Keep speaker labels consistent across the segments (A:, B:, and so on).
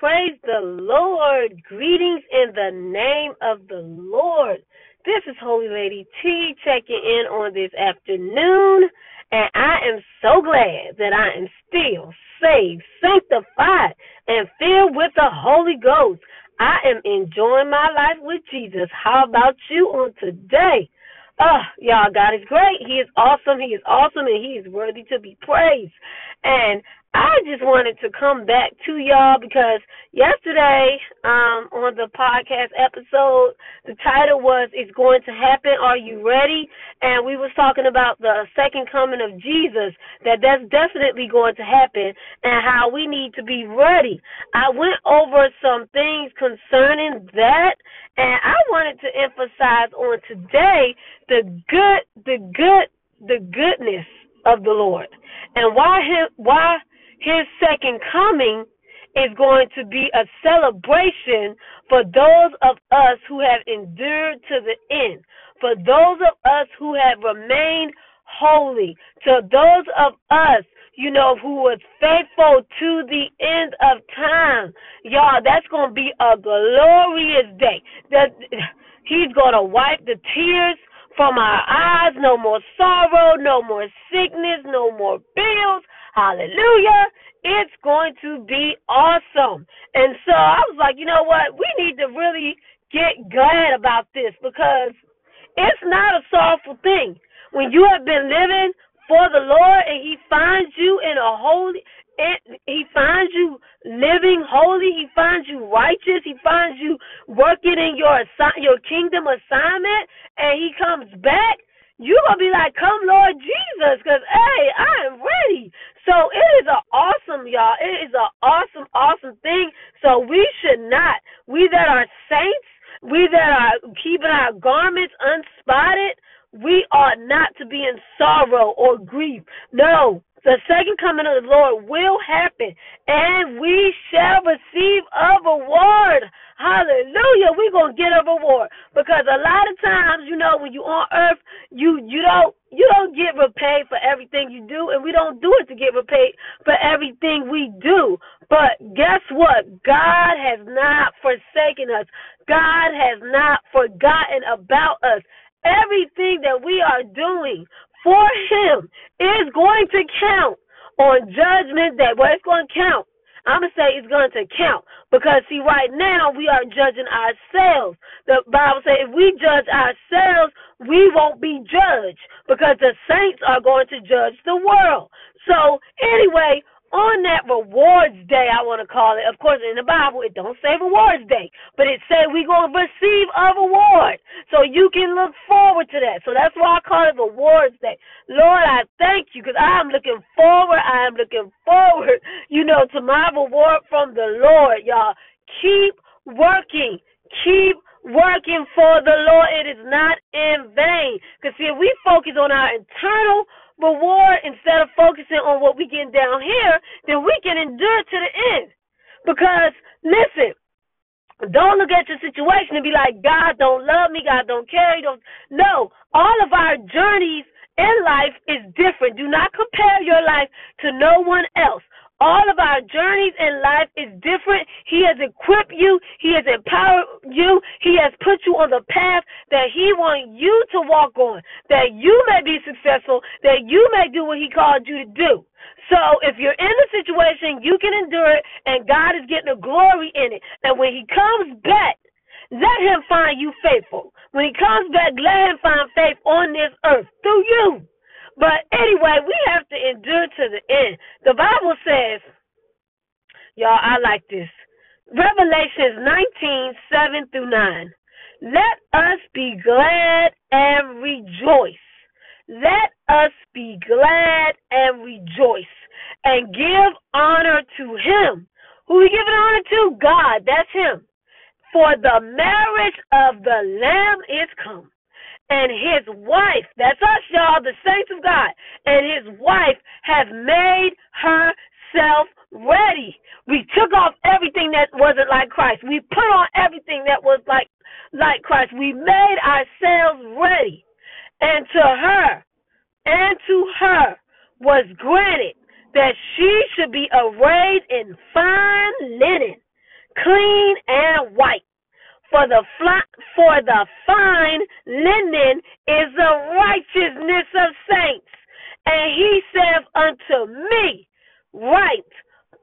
A: Praise the Lord. Greetings in the name of the Lord. This is Holy Lady T checking in on this afternoon, and I am so glad that I am still saved, sanctified, and filled with the Holy Ghost. I am enjoying my life with Jesus. How about you on today? Oh, y'all, God is great. He is awesome. He is awesome, and He is worthy to be praised. And I just wanted to come back to y'all because yesterday um, on the podcast episode, the title was "It's Going to Happen. Are you ready?" And we was talking about the second coming of Jesus. That that's definitely going to happen, and how we need to be ready. I went over some things concerning that, and I wanted to emphasize on today the good, the good, the goodness of the Lord, and why him, why his second coming is going to be a celebration for those of us who have endured to the end, for those of us who have remained holy, to those of us, you know, who was faithful to the end of time. Y'all, that's going to be a glorious day. That he's going to wipe the tears from our eyes, no more sorrow, no more sickness, no more bills. Hallelujah. It's going to be awesome. And so I was like, you know what? We need to really get glad about this because it's not a sorrowful thing. When you have been living for the Lord and He finds you in a holy, He finds you living holy. He finds you righteous. He finds you working in your your kingdom assignment, and He comes back. You're gonna be like, "Come, Lord Jesus," because hey, I am ready. So it is an awesome, y'all. It is an awesome, awesome thing. So we should not, we that are saints, we that are keeping our garments unspotted, we ought not to be in sorrow or grief. No, the second coming of the Lord will happen, and we shall receive a reward. Hallelujah. We're gonna get a reward. Because a lot of times, you know, when you on earth, you you don't you don't get repaid for everything you do, and we don't do it to get repaid for everything we do. But guess what? God has not forsaken us. God has not forgotten about us. Everything that we are doing for him is going to count on judgment day. Well, it's going to count. I'm going to say it's going to count because, see, right now we are judging ourselves. The Bible says if we judge ourselves, we won't be judged because the saints are going to judge the world. So, anyway, on that rewards day, I want to call it. Of course, in the Bible, it don't say rewards day, but it say we gonna receive a reward, so you can look forward to that. So that's why I call it rewards day. Lord, I thank you because I am looking forward. I am looking forward, you know, to my reward from the Lord, y'all. Keep working. Keep working for the Lord. It is not in vain. Because see, if we focus on our internal reward instead of focusing on what we getting down here, then we can endure to the end. Because listen, don't look at your situation and be like, God don't love me, God don't care, don't no. All of our journeys in life is different. Do not compare your life to no one else. All of our journeys in life is different. He has equipped you. He has empowered you. He has put you on the path that He wants you to walk on, that you may be successful, that you may do what He called you to do. So if you're in a situation, you can endure it, and God is getting the glory in it. And when He comes back, let Him find you faithful. When He comes back, let Him find faith on this earth through you. But anyway, we have to endure to the end. The Bible says, y'all, I like this. Revelations 19, 7 through 9. Let us be glad and rejoice. Let us be glad and rejoice and give honor to him. Who we giving honor to? God. That's him. For the marriage of the Lamb is come and his wife, that's us, y'all, the saints of God, and his wife have made herself ready. We took off everything that wasn't like Christ. We put on everything that was like like Christ. We made ourselves ready. And to her, and to her was granted that she should be arrayed in fine linen, clean and white. For the for the fine linen is the righteousness of saints. And he saith unto me, Right,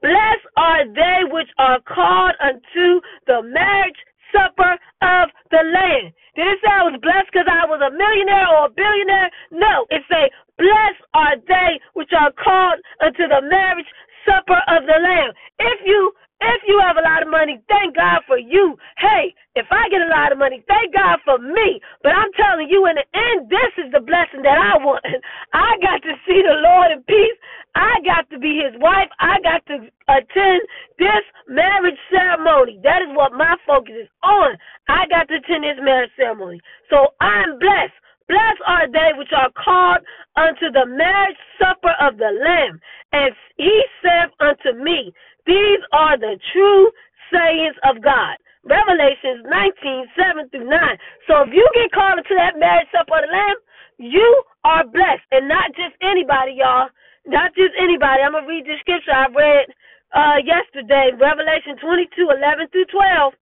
A: blessed are they which are called unto the marriage supper of the Lamb. Did it say I was blessed because I was a millionaire or a billionaire? No, it say, blessed are they which are called unto the marriage supper of the Lamb. If you if you have a lot of money, thank God for you. Hey, if I get a lot of money, thank God for me. But I'm telling you, in the end, this is the blessing that I want. I got to see the Lord in peace. I got to be his wife. I got to attend this marriage ceremony. That is what my focus is on. I got to attend this marriage ceremony. So I'm blessed. Blessed are they which are called unto the marriage supper of the Lamb. And he said unto me, these are the true sayings of God. Revelations 19, 7 through 9. So if you get called into that marriage supper of the Lamb, you are blessed. And not just anybody, y'all. Not just anybody. I'm to read the scripture I read uh, yesterday, Revelation 22, 11 through 12.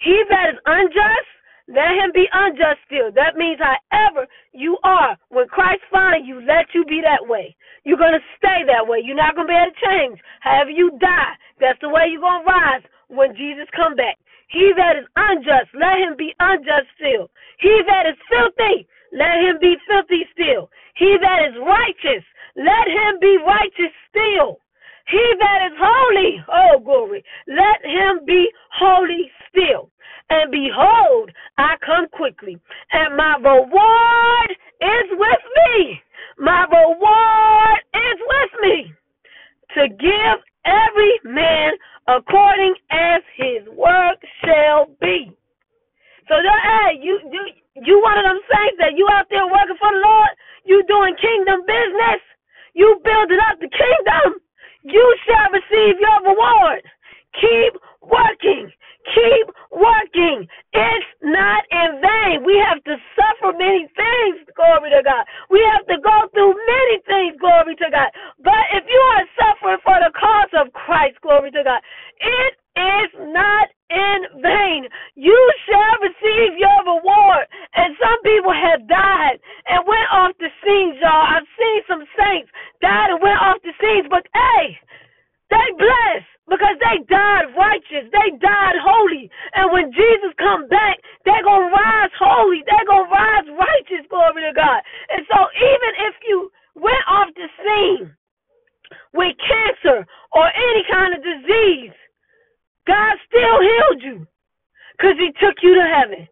A: He that is unjust, let him be unjust still. That means however you are, when Christ finds you, let you be that way. You're going to stay that way. You're not going to be able to change. However you die, that's the way you're going to rise when Jesus come back. He that is unjust, let him be unjust still. He that is filthy, let him be filthy still. He that is righteous, let him be righteous still. He that is holy, oh glory, let him be holy still. And behold, I come quickly, and my reward is with me. My reward is with me to give every man according as his work shall be. So, hey, you you you one of them saints that you out there working for the Lord. You doing kingdom business. You building up the kingdom. You shall receive your reward. Keep working. Keep working. It's not in vain. We have to suffer many things, glory to God. We have to go through many things, glory to God. But if you are suffering for the cause of Christ, glory to God, it is not in vain. You shall receive your reward. And some people have died and went off the scenes, y'all. I've seen some saints died and went off the scenes, but hey, they blessed because they died righteous. They died holy. And when Jesus come back, they're going to rise holy. They're going to rise righteous, glory to God. And so even if you went off the scene with cancer or any kind of disease, God still healed you because he took you to heaven.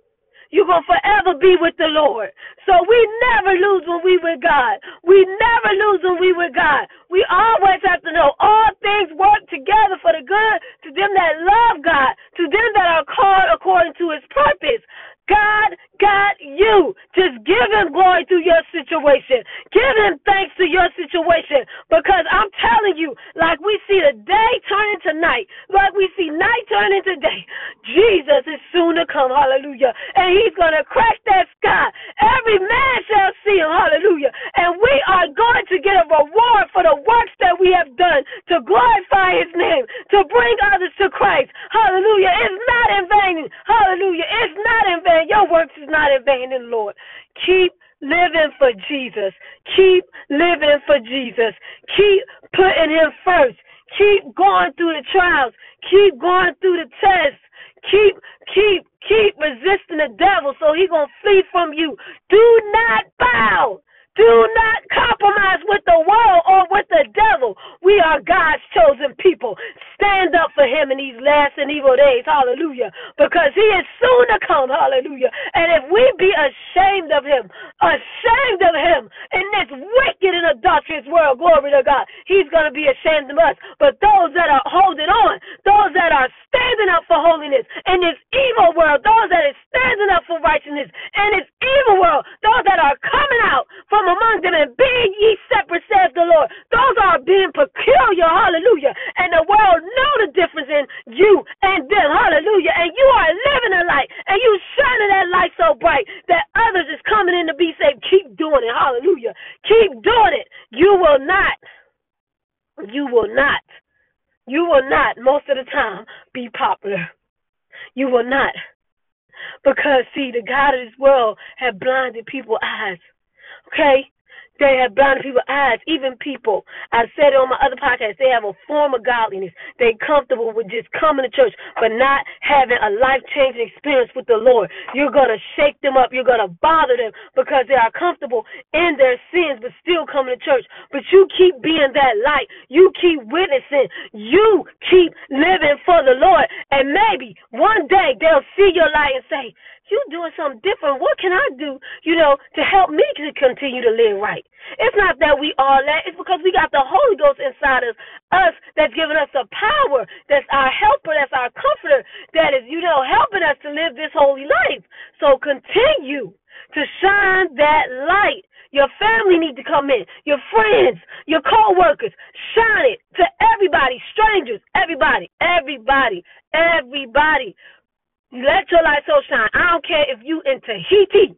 A: You're going to forever be with the Lord. So we never lose when we with God. We never lose when we with God. We always have to know all things work together for the good to them that love God, to them that are called according to his purpose. God got you. Just give him glory to your situation. Give him thanks to your situation. Because I'm telling you, like we see the day into night, we see night turn into day, Jesus is soon to come. Hallelujah. And he's going to crack that sky. Every man shall see him. Hallelujah. And we are going to get a reward for the works that we have done to glorify his name, to bring others to Christ. Hallelujah. It's not in vain. Hallelujah. It's not in vain. Your works is not in vain in the Lord. Keep living for Jesus. Keep living for Jesus. Keep putting him first. Keep going through the trials. Keep going through the tests. Keep, keep, keep resisting the devil so he gonna flee from you. Do not bow do not compromise with the world or with the devil. We are God's chosen people. Stand up for him in these last and evil days. Hallelujah. Because he is soon to come. Hallelujah. And if we be ashamed of him, ashamed of him in this wicked and adulterous world, glory to God, he's going to be ashamed of us. But those that are holding on, those that are standing up for holiness in this evil world, those that are standing up for righteousness in this evil world, those that are coming out from among them and be ye separate, says the Lord. Those are being peculiar, hallelujah. And the world know the difference in you and them, hallelujah. And you are living a light and you shining that light so bright that others is coming in to be saved. Keep doing it, hallelujah. Keep doing it. You will not, you will not You will not, most of the time, be popular. You will not. Because, see, the God of this world have blinded people's eyes. Okay? They have blinded people's eyes. Even people, I said it on my other podcast, they have a form of godliness. They comfortable with just coming to church, but not having a life changing experience with the Lord. You're gonna shake them up. You're gonna bother them because they are comfortable in their sins, but still coming to church. But you keep being that light. You keep witnessing. You keep living for the Lord, and maybe one day they'll see your light and say, doing something different. What can I do, you know, to help me to continue to live right? It's not that we all that. It's because we got the Holy Ghost inside of us that's giving us the power, that's our helper, that's our comforter, that is, you know, helping us to live this holy life. So continue to shine that light. Your family need to come in. Your friends, your co-workers, shine it to everybody, strangers, everybody, everybody, everybody. Let your light so shine. I don't care if you in Tahiti.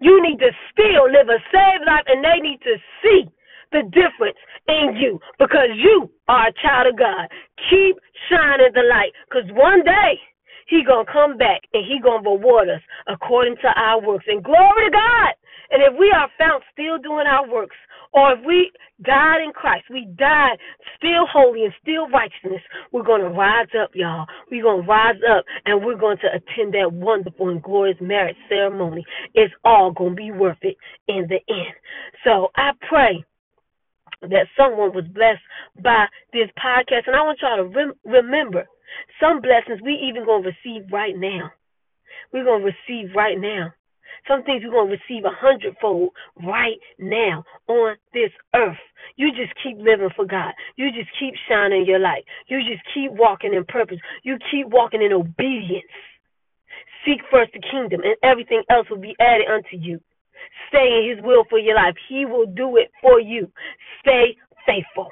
A: You need to still live a saved life, and they need to see the difference in you because you are a child of God. Keep shining the light because one day he gonna come back and he gonna reward us according to our works. And glory to God. And if we are found still doing our works, or if we died in Christ, we died still holy and still righteousness, we're going to rise up, y'all. We're going to rise up and we're going to attend that wonderful and glorious marriage ceremony. It's all going to be worth it in the end. So I pray that someone was blessed by this podcast. And I want y'all to rem- remember some blessings we even going to receive right now. We're going to receive right now. Some things you're going to receive a hundredfold right now on this earth. You just keep living for God. You just keep shining your light. You just keep walking in purpose. You keep walking in obedience. Seek first the kingdom, and everything else will be added unto you. Stay in His will for your life. He will do it for you. Stay faithful.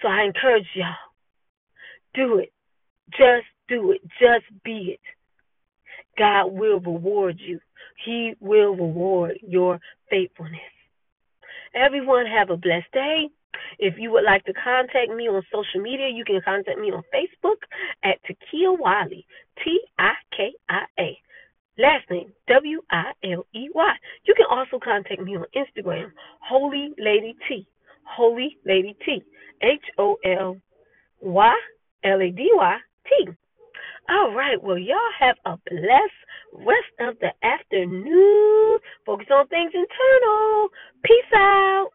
A: So I encourage y'all do it. Just do it. Just be it. God will reward you. He will reward your faithfulness. Everyone have a blessed day. If you would like to contact me on social media, you can contact me on Facebook at Tikia Wiley, T I K I A. Last name W I L E Y. You can also contact me on Instagram, Holy Lady T. Holy Lady T. H O L Y L A D Y T. All right. Well, y'all have a blessed rest of the afternoon. Focus on things internal. Peace out.